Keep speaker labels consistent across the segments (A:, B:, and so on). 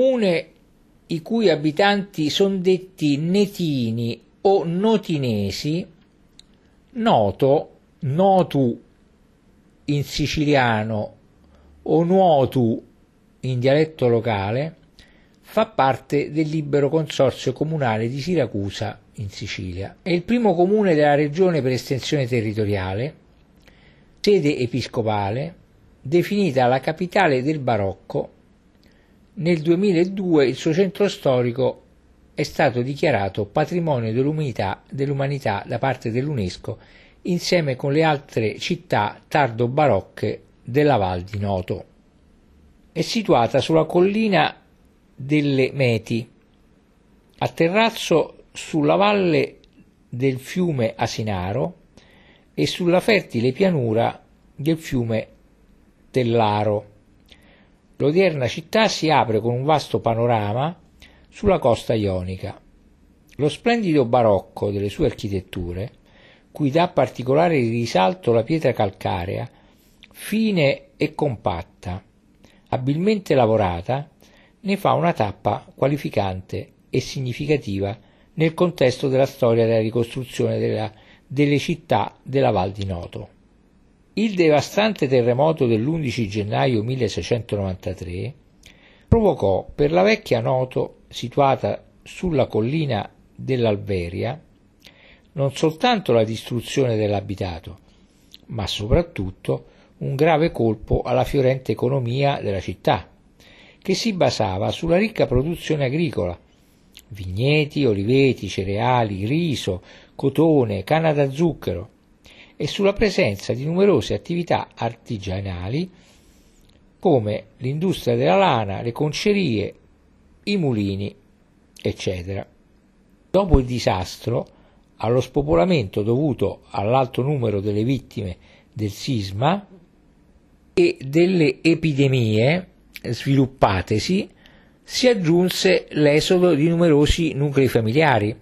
A: comune i cui abitanti sono detti netini o notinesi, noto, notu in siciliano o nuotu in dialetto locale, fa parte del libero consorzio comunale di Siracusa in Sicilia. È il primo comune della regione per estensione territoriale, sede episcopale, definita la capitale del barocco. Nel 2002 il suo centro storico è stato dichiarato patrimonio dell'umanità, dell'umanità da parte dell'UNESCO insieme con le altre città tardo-barocche della Val di Noto. È situata sulla collina delle Meti, a terrazzo sulla valle del fiume Asinaro e sulla fertile pianura del fiume Tellaro. L'odierna città si apre con un vasto panorama sulla costa ionica. Lo splendido barocco delle sue architetture, cui dà particolare risalto la pietra calcarea, fine e compatta, abilmente lavorata, ne fa una tappa qualificante e significativa nel contesto della storia della ricostruzione della, delle città della Val di Noto. Il devastante terremoto dell'11 gennaio 1693 provocò per la vecchia Noto, situata sulla collina dell'Alveria, non soltanto la distruzione dell'abitato, ma soprattutto un grave colpo alla fiorente economia della città, che si basava sulla ricca produzione agricola, vigneti, oliveti, cereali, riso, cotone, canna da zucchero e sulla presenza di numerose attività artigianali come l'industria della lana, le concerie, i mulini, eccetera. Dopo il disastro, allo spopolamento dovuto all'alto numero delle vittime del sisma e delle epidemie sviluppatesi, si aggiunse l'esodo di numerosi nuclei familiari,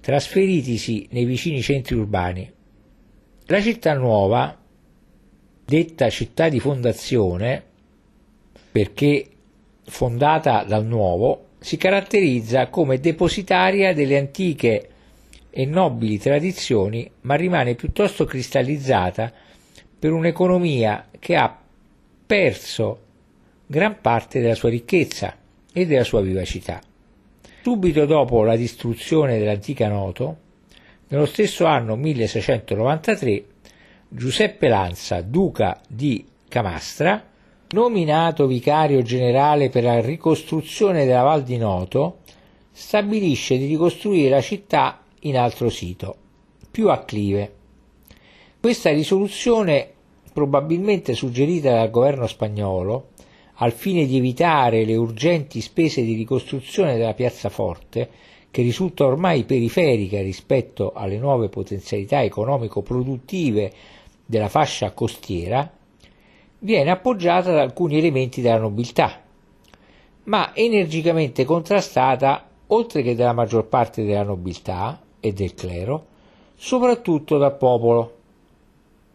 A: trasferitisi nei vicini centri urbani. La città nuova, detta città di fondazione, perché fondata dal nuovo, si caratterizza come depositaria delle antiche e nobili tradizioni, ma rimane piuttosto cristallizzata per un'economia che ha perso gran parte della sua ricchezza e della sua vivacità. Subito dopo la distruzione dell'antica Noto, nello stesso anno 1693, Giuseppe Lanza, duca di Camastra, nominato vicario generale per la ricostruzione della Val di Noto, stabilisce di ricostruire la città in altro sito, più acclive. Questa risoluzione, probabilmente suggerita dal governo spagnolo, al fine di evitare le urgenti spese di ricostruzione della piazzaforte, che risulta ormai periferica rispetto alle nuove potenzialità economico-produttive della fascia costiera, viene appoggiata da alcuni elementi della nobiltà, ma energicamente contrastata, oltre che dalla maggior parte della nobiltà, e del clero, soprattutto dal popolo.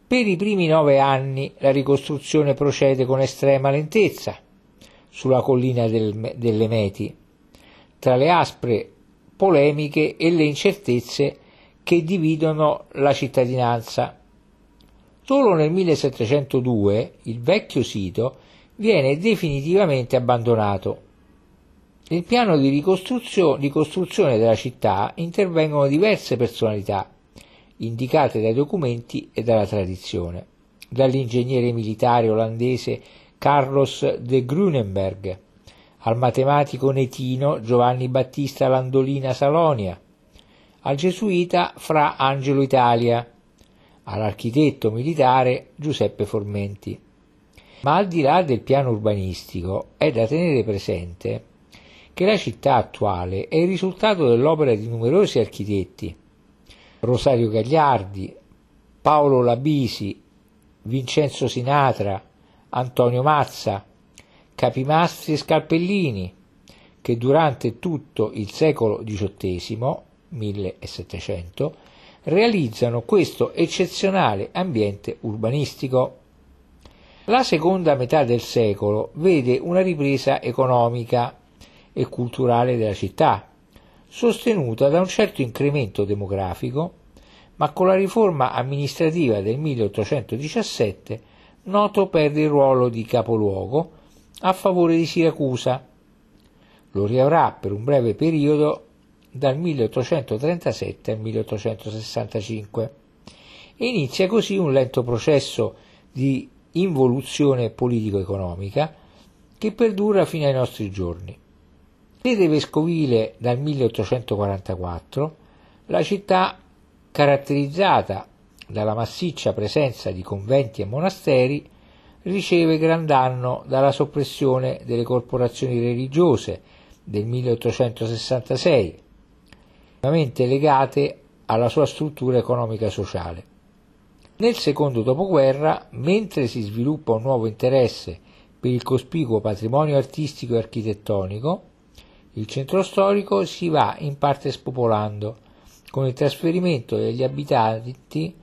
A: Per i primi nove anni la ricostruzione procede con estrema lentezza sulla collina del, delle Meti, tra le aspre polemiche e le incertezze che dividono la cittadinanza. Solo nel 1702 il vecchio sito viene definitivamente abbandonato nel piano di ricostruzione, ricostruzione della città intervengono diverse personalità, indicate dai documenti e dalla tradizione, dall'ingegnere militare olandese Carlos de Grunenberg, al matematico netino Giovanni Battista Landolina Salonia, al gesuita Fra Angelo Italia, all'architetto militare Giuseppe Formenti. Ma al di là del piano urbanistico è da tenere presente che la città attuale è il risultato dell'opera di numerosi architetti, Rosario Gagliardi, Paolo Labisi, Vincenzo Sinatra, Antonio Mazza, Capimastri e Scalpellini, che durante tutto il secolo XVIII, 1700, realizzano questo eccezionale ambiente urbanistico. La seconda metà del secolo vede una ripresa economica e culturale della città, sostenuta da un certo incremento demografico, ma con la riforma amministrativa del 1817 Noto perde il ruolo di capoluogo a favore di Siracusa. Lo riavrà per un breve periodo dal 1837 al 1865 e inizia così un lento processo di involuzione politico-economica che perdura fino ai nostri giorni. Sede vescovile dal 1844, la città caratterizzata dalla massiccia presenza di conventi e monasteri, riceve gran danno dalla soppressione delle corporazioni religiose del 1866, legate alla sua struttura economica e sociale. Nel secondo dopoguerra, mentre si sviluppa un nuovo interesse per il cospicuo patrimonio artistico e architettonico, il centro storico si va in parte spopolando con il trasferimento degli abitanti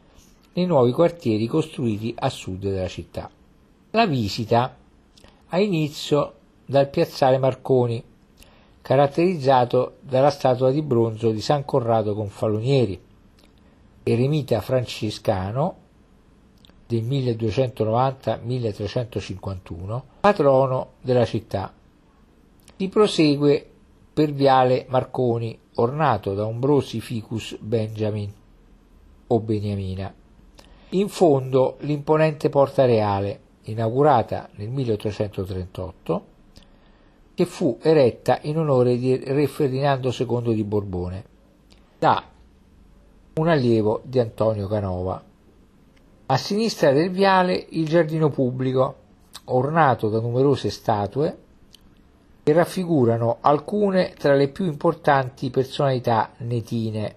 A: nei nuovi quartieri costruiti a sud della città. La visita ha inizio dal piazzale Marconi, caratterizzato dalla statua di bronzo di San Corrado Confalonieri, eremita francescano del 1290-1351, patrono della città. Si prosegue per viale Marconi, ornato da ombrosi ficus Benjamin o Beniamina. In fondo l'imponente Porta Reale, inaugurata nel 1838, che fu eretta in onore di Re Ferdinando II di Borbone, da un allievo di Antonio Canova. A sinistra del viale il giardino pubblico, ornato da numerose statue che raffigurano alcune tra le più importanti personalità netine,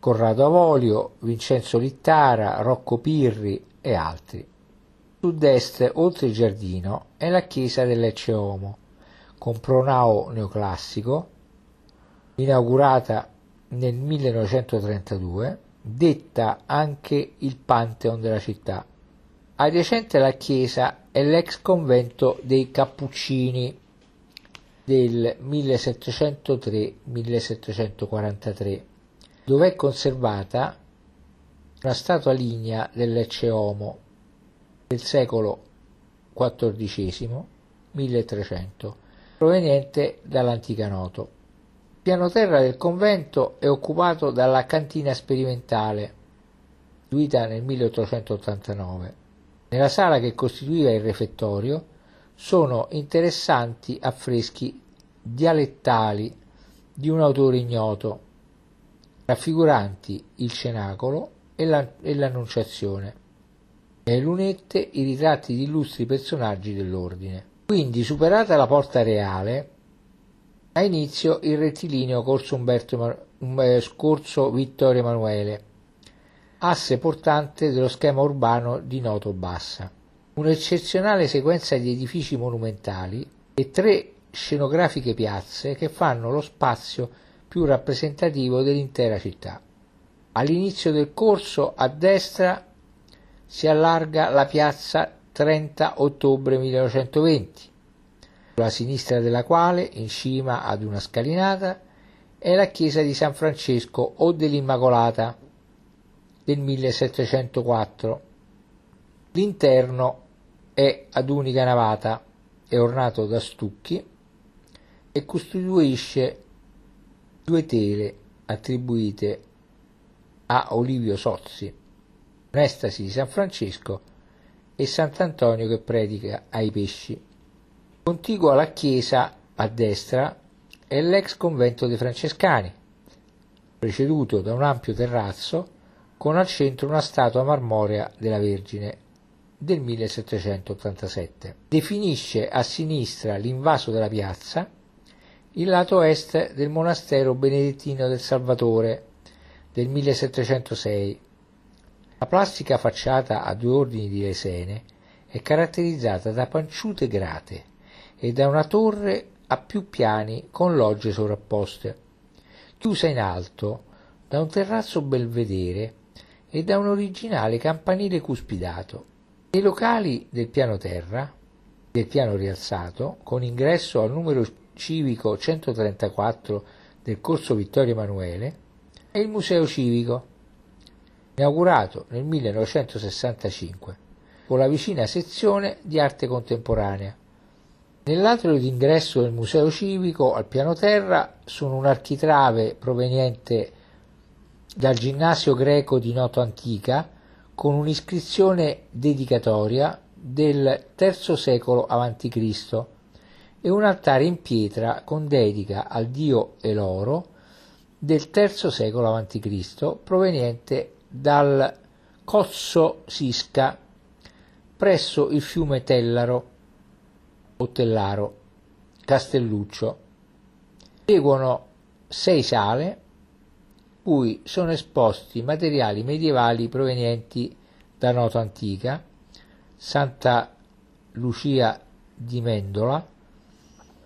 A: Corrado Avolio, Vincenzo Littara, Rocco Pirri e altri. Sud-est, oltre il giardino, è la chiesa dell'Ecce Homo, con pronao neoclassico, inaugurata nel 1932 detta anche il Pantheon della città. Adiacente alla chiesa è l'ex convento dei Cappuccini del 1703-1743, dove è conservata una statua lignea dell'Ecce Homo del secolo XIV 1300, proveniente dall'antica Noto. Il piano terra del convento è occupato dalla cantina sperimentale, istituita nel 1889. Nella sala che costituiva il refettorio sono interessanti affreschi dialettali di un autore ignoto, raffiguranti il cenacolo e, la, l'annunciazione, e le lunette i ritratti di illustri personaggi dell'ordine. Quindi, superata la porta reale, ha inizio il rettilineo Corso, Umberto, um, Corso Vittorio Emanuele, asse portante dello schema urbano di Noto Bassa. Un'eccezionale sequenza di edifici monumentali e tre scenografiche piazze che fanno lo spazio più rappresentativo dell'intera città. All'inizio del corso, a destra, si allarga la piazza 30 ottobre 1920, sulla sinistra della quale, in cima ad una scalinata, è la chiesa di San Francesco o dell'Immacolata del 1704. L'interno è ad unica navata, è ornato da stucchi e costituisce due tele attribuite a Olivio Sozzi, un'estasi di San Francesco e Sant'Antonio che predica ai pesci. Contiguo alla chiesa a destra è l'ex convento dei francescani, preceduto da un ampio terrazzo con al centro una statua marmorea della Vergine del 1787. Definisce a sinistra l'invaso della piazza il lato est del monastero benedettino del Salvatore del 1706. La plastica facciata a due ordini di lesene è caratterizzata da panciute grate e da una torre a più piani con logge sovrapposte, chiusa in alto da un terrazzo belvedere e da un originale campanile cuspidato. Nei locali del piano terra, del piano rialzato, con ingresso al numero civico 134 del corso Vittorio Emanuele è il Museo Civico, inaugurato nel 1965 con la vicina sezione di arte contemporanea. Nell'atrio d'ingresso del Museo Civico, al piano terra, sono un architrave proveniente dal ginnasio greco di Noto Antica con un'iscrizione dedicatoria del III secolo a.C. e un altare in pietra con dedica al dio Eloro del III secolo a.C. proveniente dal Cozzo Sisca presso il fiume Tellaro o Tellaro, Castelluccio. Seguono sei sale cui sono esposti materiali medievali provenienti da Noto Antica, Santa Lucia di Mendola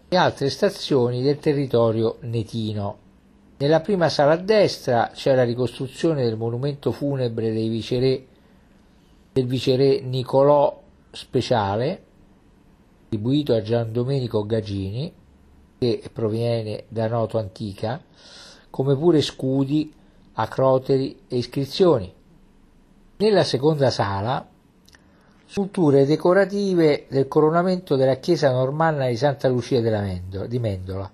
A: e altre stazioni del territorio netino. Nella prima sala a destra c'è la ricostruzione del monumento funebre viceré, del viceré Nicolò Speciale, attribuito a Gian Domenico Gagini, che proviene da Noto Antica, come pure scudi, acroteri e iscrizioni. Nella seconda sala, sculture decorative del coronamento della chiesa normanna di Santa Lucia di Mendola.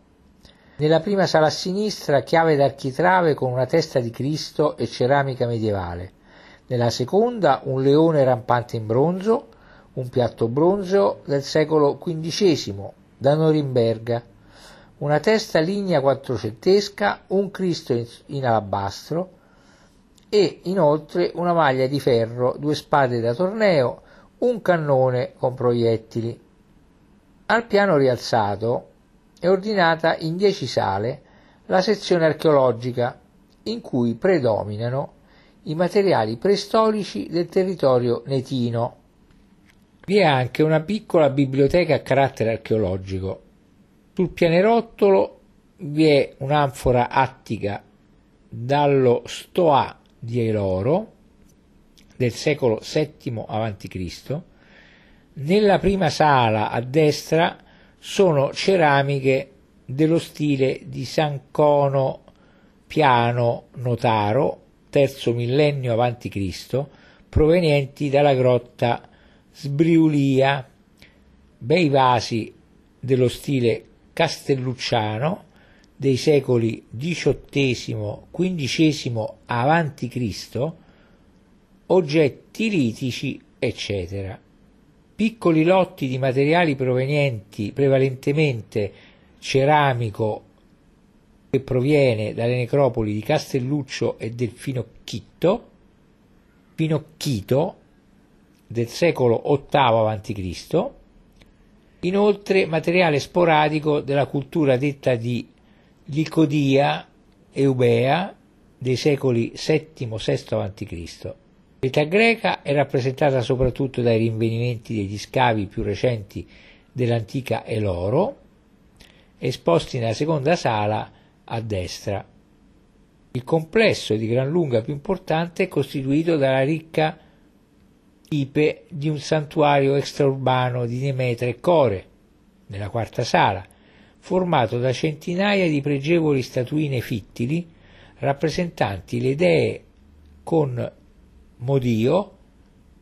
A: Nella prima sala a sinistra, chiave d'architrave con una testa di Cristo e ceramica medievale. Nella seconda, un leone rampante in bronzo, un piatto bronzeo del secolo XV da Norimberga una testa lignea quattrocentesca, un Cristo in, in alabastro e inoltre una maglia di ferro, due spade da torneo, un cannone con proiettili. Al piano rialzato è ordinata in dieci sale la sezione archeologica in cui predominano i materiali preistorici del territorio netino. Vi è anche una piccola biblioteca a carattere archeologico sul pianerottolo vi è un'anfora attica dallo Stoa di Eloro del secolo VII a.C. Nella prima sala a destra sono ceramiche dello stile di San Cono Piano Notaro, terzo millennio a.C., provenienti dalla grotta Sbriulia, bei vasi dello stile castellucciano dei secoli XVIII-XV a.C., oggetti litici, eccetera. Piccoli lotti di materiali provenienti prevalentemente ceramico che proviene dalle necropoli di Castelluccio e del Finocchito, Finocchito del secolo VIII a.C., Inoltre materiale sporadico della cultura detta di Licodia Eubea dei secoli VII-VI a.C. L'età greca è rappresentata soprattutto dai rinvenimenti degli scavi più recenti dell'antica Eloro, esposti nella seconda sala a destra. Il complesso di gran lunga più importante è costituito dalla ricca tipe di un santuario extraurbano di Demetra e Core, nella quarta sala, formato da centinaia di pregevoli statuine fittili rappresentanti le dee con modio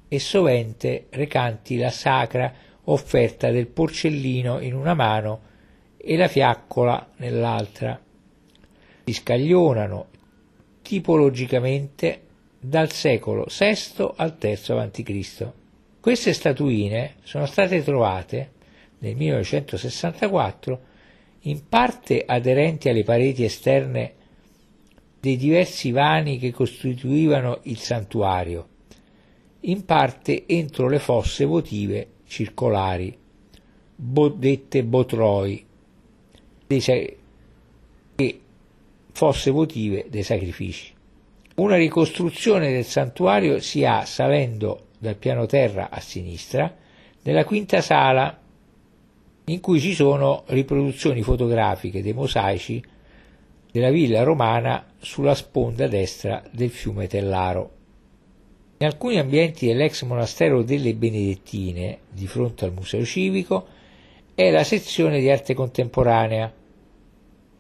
A: e sovente recanti la sacra offerta del porcellino in una mano e la fiaccola nell'altra. Si scaglionano tipologicamente dal secolo VI al III a.C. Queste statuine sono state trovate nel 1964 in parte aderenti alle pareti esterne dei diversi vani che costituivano il santuario, in parte entro le fosse votive circolari, dette botroi, e fosse votive dei sacrifici. Una ricostruzione del santuario si ha salendo dal piano terra a sinistra nella quinta sala in cui ci sono riproduzioni fotografiche dei mosaici della villa romana sulla sponda destra del fiume Tellaro. In alcuni ambienti dell'ex monastero delle Benedettine, di fronte al museo civico, è la sezione di arte contemporanea,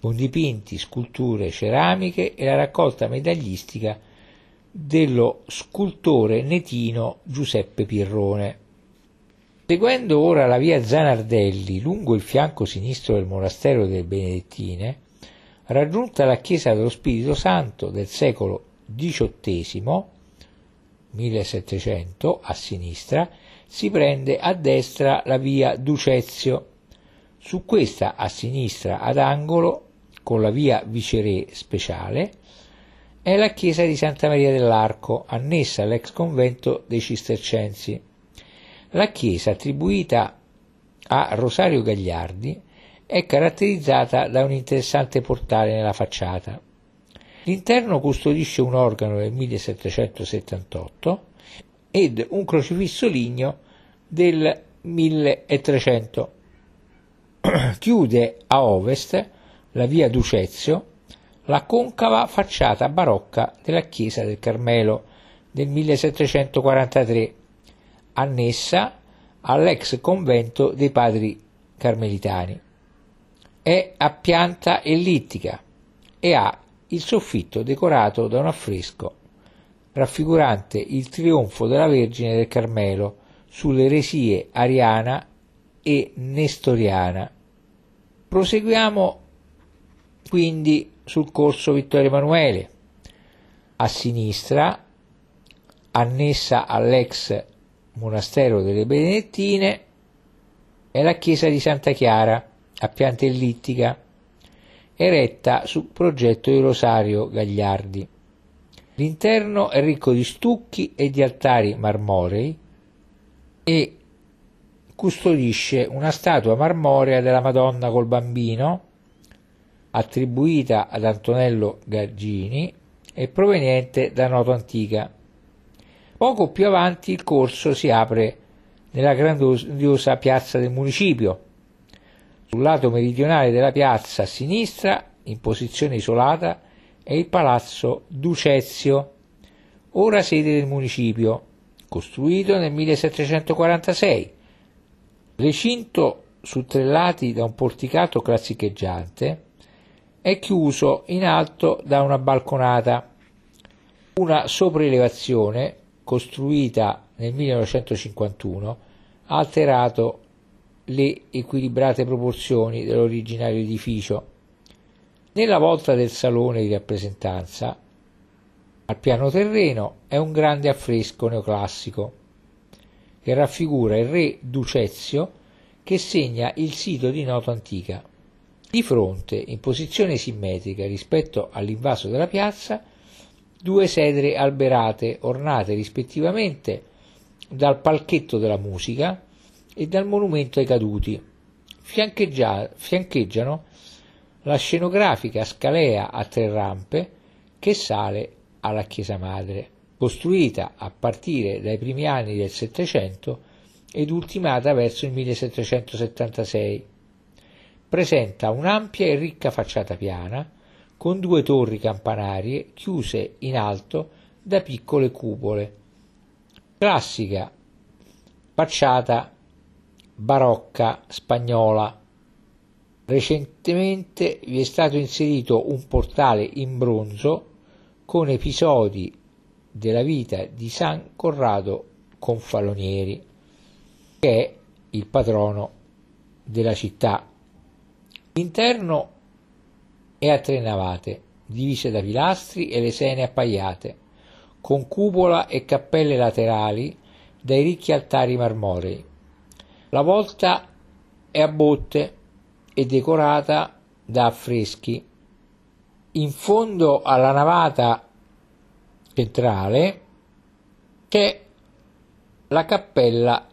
A: con dipinti, sculture, ceramiche e la raccolta medaglistica dello scultore netino Giuseppe Pirrone. Seguendo ora la via Zanardelli lungo il fianco sinistro del monastero delle Benedettine, raggiunta la chiesa dello Spirito Santo del secolo XVIII, 1700, a sinistra, si prende a destra la via Ducezio. Su questa a sinistra ad angolo, con la via Viceré speciale, è la chiesa di Santa Maria dell'Arco, annessa all'ex convento dei Cistercensi. La chiesa, attribuita a Rosario Gagliardi, è caratterizzata da un interessante portale nella facciata. L'interno custodisce un organo del 1778 ed un crocifisso ligneo del 1300. Chiude a ovest la via Ducezio la concava facciata barocca della chiesa del Carmelo del 1743, annessa all'ex convento dei padri carmelitani. È a pianta ellittica e ha il soffitto decorato da un affresco raffigurante il trionfo della Vergine del Carmelo sulle eresie ariana e nestoriana. Proseguiamo quindi sul corso Vittorio Emanuele. A sinistra, annessa all'ex monastero delle Benedettine, è la chiesa di Santa Chiara, a pianta ellittica, eretta su progetto di Rosario Gagliardi. L'interno è ricco di stucchi e di altari marmorei e custodisce una statua marmorea della Madonna col bambino attribuita ad Antonello Gaggini e proveniente da Noto Antica. Poco più avanti il corso si apre nella grandiosa piazza del municipio. Sul lato meridionale della piazza a sinistra, in posizione isolata, è il palazzo Ducezio, ora sede del municipio, costruito nel 1746. Recinto su tre lati da un porticato classicheggiante, è chiuso in alto da una balconata. Una sopraelevazione, costruita nel 1951, ha alterato le equilibrate proporzioni dell'originario edificio. Nella volta del salone di rappresentanza, al piano terreno, è un grande affresco neoclassico che raffigura il re Ducezio che segna il sito di Noto Antica. Di fronte, in posizione simmetrica rispetto all'invaso della piazza, due sedere alberate ornate rispettivamente dal palchetto della musica e dal monumento ai caduti. fiancheggiano la scenografica scalea a tre rampe che sale alla chiesa madre, costruita a partire dai primi anni del Settecento ed ultimata verso il 1776 presenta un'ampia e ricca facciata piana, con due torri campanarie chiuse in alto da piccole cupole. Classica facciata barocca spagnola. Recentemente vi è stato inserito un portale in bronzo con episodi della vita di San Corrado Confalonieri, che è il patrono della città L'interno è a tre navate, divise da pilastri e lesene appaiate, con cupola e cappelle laterali dai ricchi altari marmorei. La volta è a botte e decorata da affreschi. In fondo alla navata centrale c'è la cappella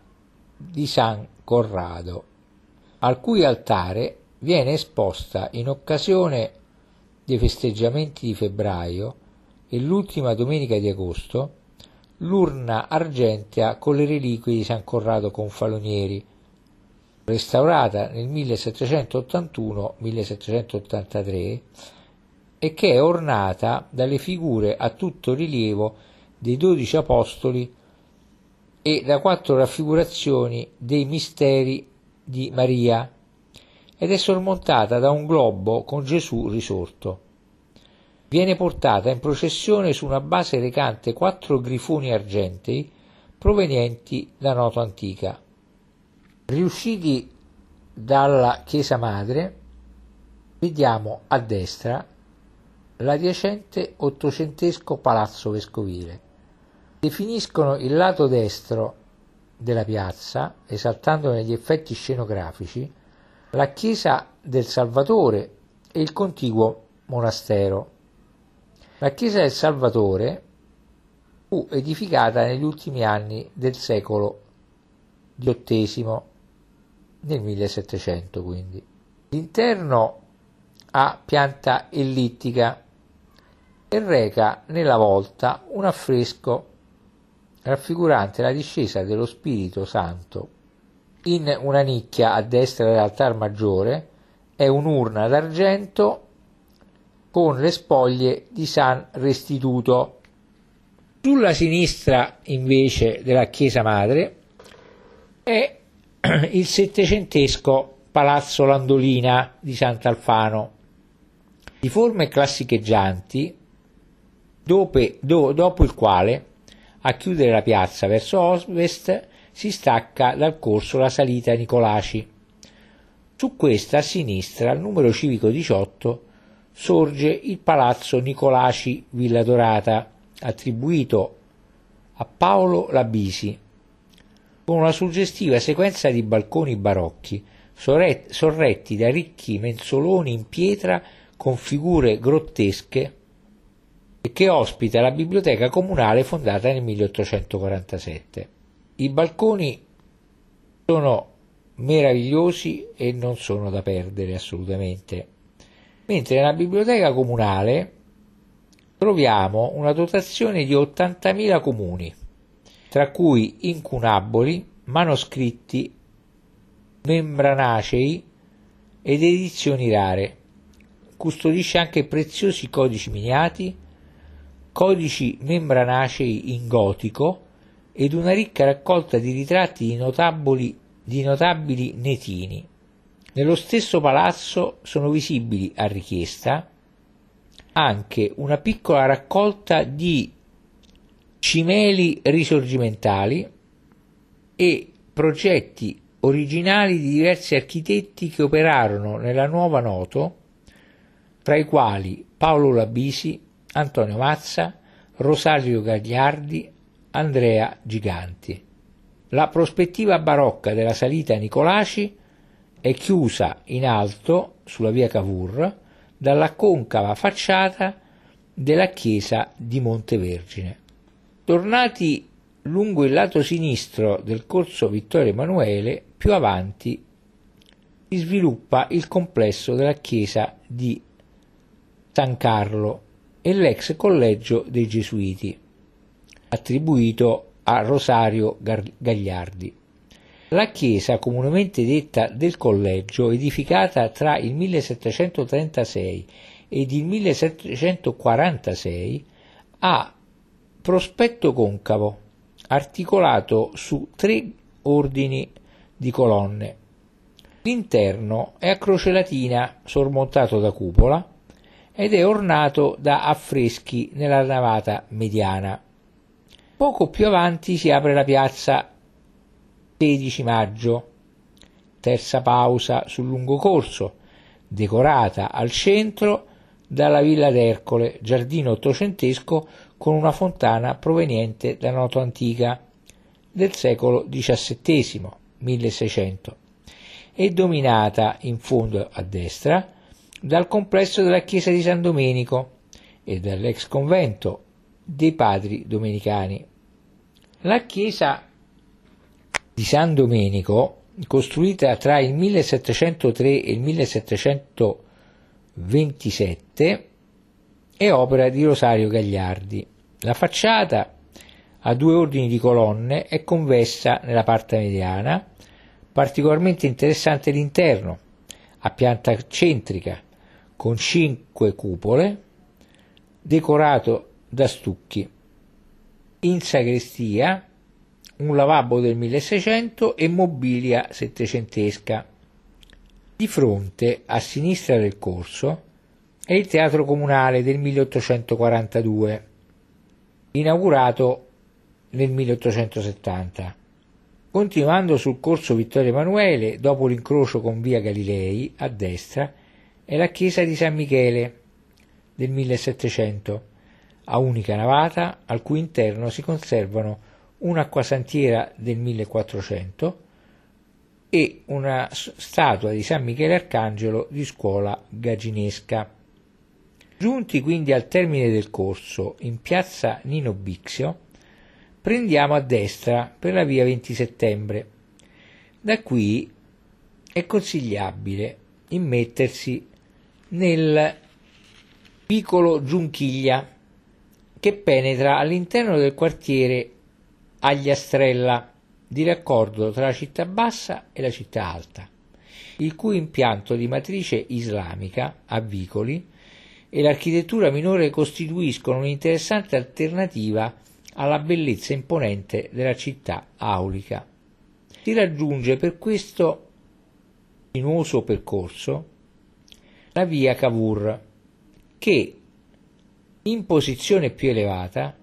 A: di San Corrado, al cui altare viene esposta in occasione dei festeggiamenti di febbraio e l'ultima domenica di agosto l'urna argentea con le reliquie di San Corrado Confalonieri, restaurata nel 1781-1783 e che è ornata dalle figure a tutto rilievo dei dodici apostoli e da quattro raffigurazioni dei misteri di Maria ed è sormontata da un globo con Gesù risorto. Viene portata in processione su una base recante quattro grifoni argentei provenienti da Noto Antica. Riusciti dalla chiesa madre, vediamo a destra l'adiacente ottocentesco palazzo vescovile. Definiscono il lato destro della piazza, esaltandone gli effetti scenografici, la chiesa del Salvatore e il contiguo monastero. La chiesa del Salvatore fu edificata negli ultimi anni del secolo XVIII, nel 1700 quindi. L'interno ha pianta ellittica e reca nella volta un affresco raffigurante la discesa dello Spirito Santo. In una nicchia a destra dell'altar maggiore è un'urna d'argento con le spoglie di San Restituto. Sulla sinistra invece della chiesa madre è il settecentesco Palazzo Landolina di Sant'Alfano, di forme classicheggianti, dopo, do, dopo il quale, a chiudere la piazza verso ovest, si stacca dal corso la salita Nicolaci. Su questa a sinistra, al numero civico 18, sorge il palazzo Nicolaci Villa Dorata, attribuito a Paolo Labisi, con una suggestiva sequenza di balconi barocchi, sorretti da ricchi mensoloni in pietra con figure grottesche e che ospita la biblioteca comunale fondata nel 1847. I balconi sono meravigliosi e non sono da perdere assolutamente. Mentre nella biblioteca comunale troviamo una dotazione di 80.000 comuni, tra cui incunaboli, manoscritti, membranacei ed edizioni rare. Custodisce anche preziosi codici miniati, codici membranacei in gotico ed una ricca raccolta di ritratti di, notabili, di notabili netini. Nello stesso palazzo sono visibili a richiesta anche una piccola raccolta di cimeli risorgimentali e progetti originali di diversi architetti che operarono nella nuova Noto, tra i quali Paolo Labisi, Antonio Mazza, Rosario Gagliardi, Andrea Giganti. La prospettiva barocca della salita Nicolaci è chiusa in alto sulla via Cavour dalla concava facciata della chiesa di Montevergine. Tornati lungo il lato sinistro del corso Vittorio Emanuele, più avanti si sviluppa il complesso della chiesa di San Carlo e l'ex collegio dei Gesuiti, attribuito a Rosario Gagliardi. La chiesa, comunemente detta del collegio, edificata tra il 1736 ed il 1746, ha prospetto concavo, articolato su tre ordini di colonne. L'interno è a croce latina sormontato da cupola ed è ornato da affreschi nella navata mediana. Poco più avanti si apre la piazza 16 maggio, terza pausa sul lungo corso, decorata al centro dalla Villa d'Ercole, giardino ottocentesco con una fontana proveniente da Noto Antica del secolo XVII, 1600, e dominata in fondo a destra dal complesso della chiesa di San Domenico e dall'ex convento dei padri domenicani. La chiesa di San Domenico, costruita tra il 1703 e il 1727, è opera di Rosario Gagliardi. La facciata a due ordini di colonne è convessa nella parte mediana, particolarmente interessante l'interno, a pianta centrica, con cinque cupole, decorato da stucchi. In sagrestia un lavabo del 1600 e mobilia settecentesca. Di fronte, a sinistra del corso, è il Teatro Comunale del 1842, inaugurato nel 1870. Continuando sul corso Vittorio Emanuele, dopo l'incrocio con via Galilei, a destra, è la chiesa di San Michele del 1700, a unica navata, al cui interno si conservano un'acquasantiera del 1400 e una statua di San Michele Arcangelo di scuola gaginesca. Giunti quindi al termine del corso, in piazza Nino Bixio, prendiamo a destra per la via 20 settembre. Da qui è consigliabile immettersi nel piccolo Giunchiglia che penetra all'interno del quartiere Agliastrella di raccordo tra la città bassa e la città alta, il cui impianto di matrice islamica a vicoli e l'architettura minore costituiscono un'interessante alternativa alla bellezza imponente della città aulica. Si raggiunge per questo sinuoso percorso la via Cavour, che in posizione più elevata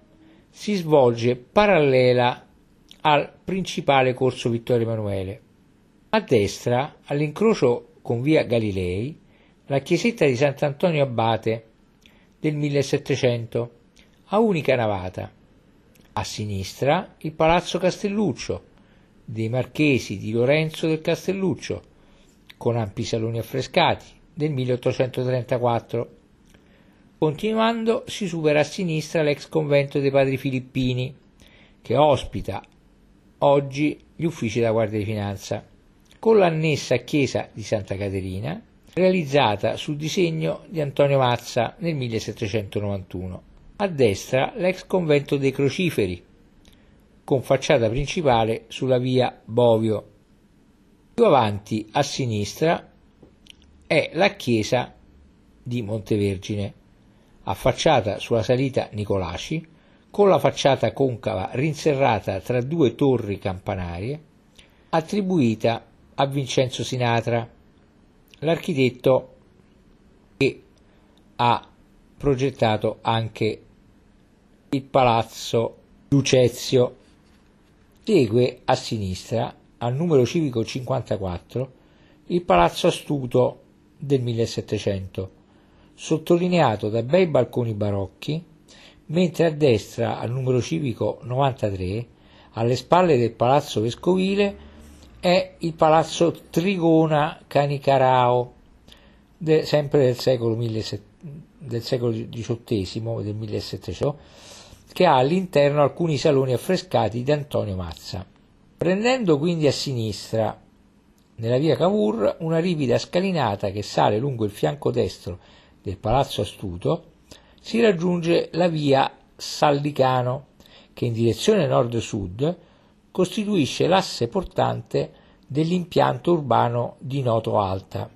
A: si svolge parallela al principale corso Vittorio Emanuele. A destra, all'incrocio con via Galilei, la chiesetta di Sant'Antonio Abate del 1700, a unica navata. A sinistra il Palazzo Castelluccio dei Marchesi di Lorenzo del Castelluccio, con ampi saloni affrescati, del 1834. Continuando si supera a sinistra l'ex convento dei padri filippini, che ospita oggi gli uffici della Guardia di Finanza, con l'annessa chiesa di Santa Caterina, realizzata sul disegno di Antonio Mazza nel 1791. A destra l'ex convento dei Crociferi, con facciata principale sulla via Bovio. Più avanti a sinistra è la chiesa di Montevergine, affacciata sulla salita Nicolaci, con la facciata concava rinserrata tra due torri campanarie, attribuita a Vincenzo Sinatra, l'architetto che ha progettato anche il palazzo Lucezio. Segue a sinistra, al numero civico 54, il palazzo Astuto del 1700, sottolineato da bei balconi barocchi, mentre a destra, al numero civico 93, alle spalle del palazzo vescovile, è il palazzo Trigona Canicarao, de, sempre del secolo, 17, del secolo XVIII, del 1700, che ha all'interno alcuni saloni affrescati di Antonio Mazza. Prendendo quindi a sinistra nella via Cavour una ripida scalinata che sale lungo il fianco destro del Palazzo Astuto si raggiunge la via Sallicano che in direzione nord-sud costituisce l'asse portante dell'impianto urbano di Noto Alta.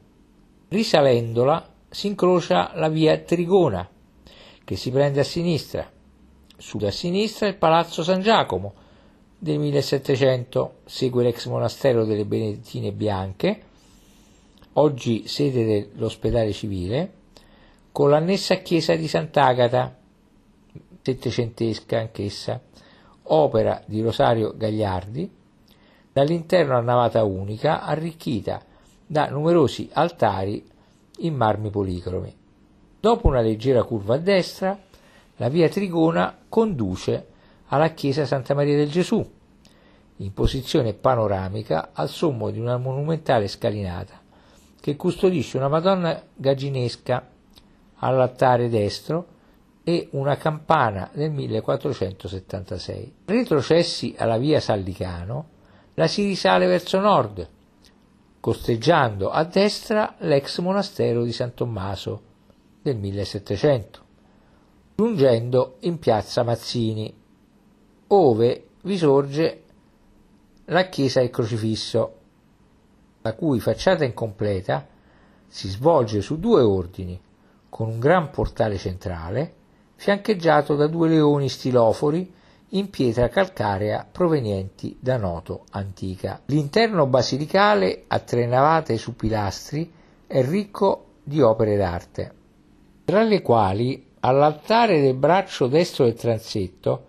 A: Risalendola si incrocia la via Trigona che si prende a sinistra, sud a sinistra il Palazzo San Giacomo del 1700 segue l'ex monastero delle Benedettine Bianche, oggi sede dell'ospedale civile, con l'annessa chiesa di Sant'Agata, settecentesca anch'essa, opera di Rosario Gagliardi, dall'interno a navata unica arricchita da numerosi altari in marmi policromi. Dopo una leggera curva a destra, la via Trigona conduce alla chiesa Santa Maria del Gesù, in posizione panoramica al sommo di una monumentale scalinata che custodisce una Madonna gaginesca all'altare destro e una campana del 1476. Retrocessi alla via Sallicano, la si risale verso nord, costeggiando a destra l'ex monastero di San Tommaso del 1700, giungendo in piazza Mazzini, ove vi sorge la chiesa del crocifisso, la cui facciata incompleta si svolge su due ordini, con un gran portale centrale, fiancheggiato da due leoni stilofori in pietra calcarea provenienti da Noto antica. L'interno basilicale a tre navate su pilastri è ricco di opere d'arte, tra le quali all'altare del braccio destro del transetto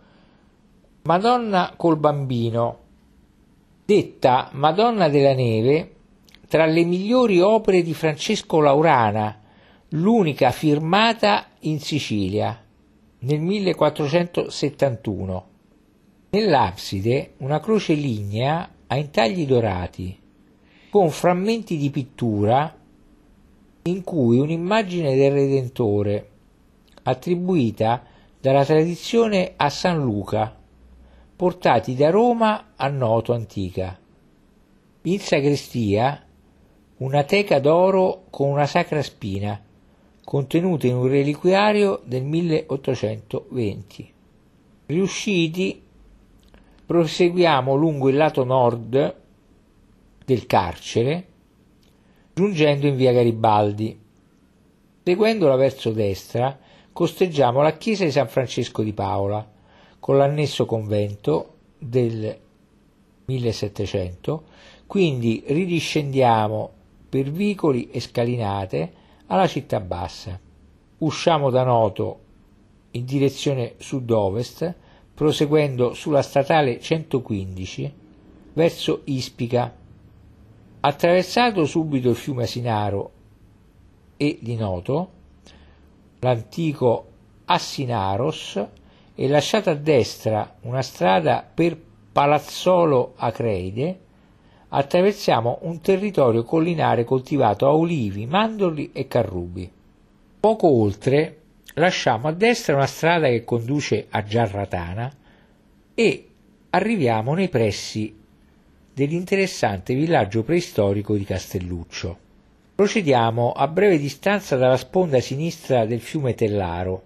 A: Madonna col bambino, detta Madonna della Neve, tra le migliori opere di Francesco Laurana, l'unica firmata in Sicilia nel 1471. Nell'abside una croce lignea a intagli dorati, con frammenti di pittura in cui un'immagine del Redentore, attribuita dalla tradizione a San Luca, portati da Roma a Noto antica. In sagrestia una teca d'oro con una sacra spina, contenuta in un reliquiario del 1820. Riusciti, proseguiamo lungo il lato nord del carcere, giungendo in via Garibaldi. Seguendola verso destra, costeggiamo la chiesa di San Francesco di Paola, con l'annesso convento del 1700, quindi ridiscendiamo per vicoli e scalinate alla città bassa. Usciamo da Noto in direzione sud-ovest, proseguendo sulla statale 115 verso Ispica. Attraversato subito il fiume Asinaro e di Noto, l'antico Assinaros, e lasciata a destra una strada per Palazzolo Acreide, attraversiamo un territorio collinare coltivato a olivi, mandorli e carrubi. Poco oltre lasciamo a destra una strada che conduce a Giarratana e arriviamo nei pressi dell'interessante villaggio preistorico di Castelluccio. Procediamo a breve distanza dalla sponda sinistra del fiume Tellaro.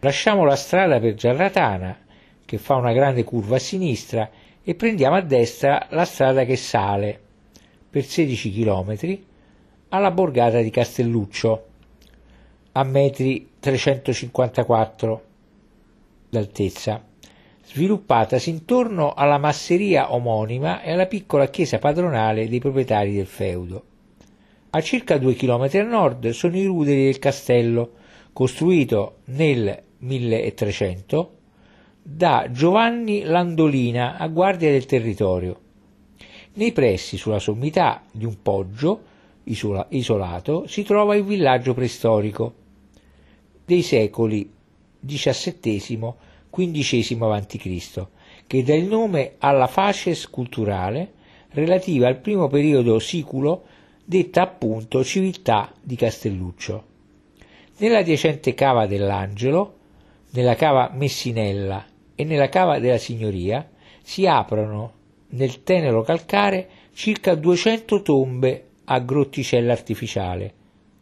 A: Lasciamo la strada per Giarratana, che fa una grande curva a sinistra, e prendiamo a destra la strada che sale per 16 km alla borgata di Castelluccio a metri 354 d'altezza, sviluppatasi intorno alla masseria omonima e alla piccola chiesa padronale dei proprietari del feudo. A circa due chilometri a nord sono i ruderi del castello, costruito nel 1300 da Giovanni Landolina a guardia del territorio. Nei pressi, sulla sommità di un poggio isola- isolato, si trova il villaggio preistorico dei secoli XVII-XV a.C., che dà il nome alla facies culturale relativa al primo periodo siculo detta appunto civiltà di Castelluccio. Nella adiacente cava dell'Angelo, nella cava Messinella e nella cava della Signoria si aprono nel tenero calcare circa 200 tombe a grotticella artificiale,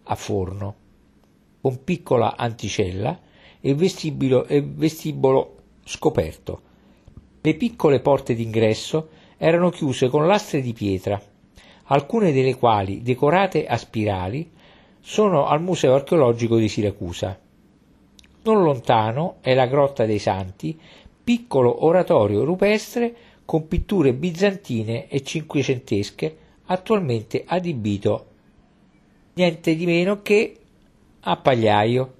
A: a forno, con piccola anticella e vestibolo, e vestibolo scoperto. Le piccole porte d'ingresso erano chiuse con lastre di pietra, alcune delle quali, decorate a spirali, sono al Museo archeologico di Siracusa. Non lontano è la Grotta dei Santi, piccolo oratorio rupestre con pitture bizantine e cinquecentesche attualmente adibito niente di meno che a pagliaio.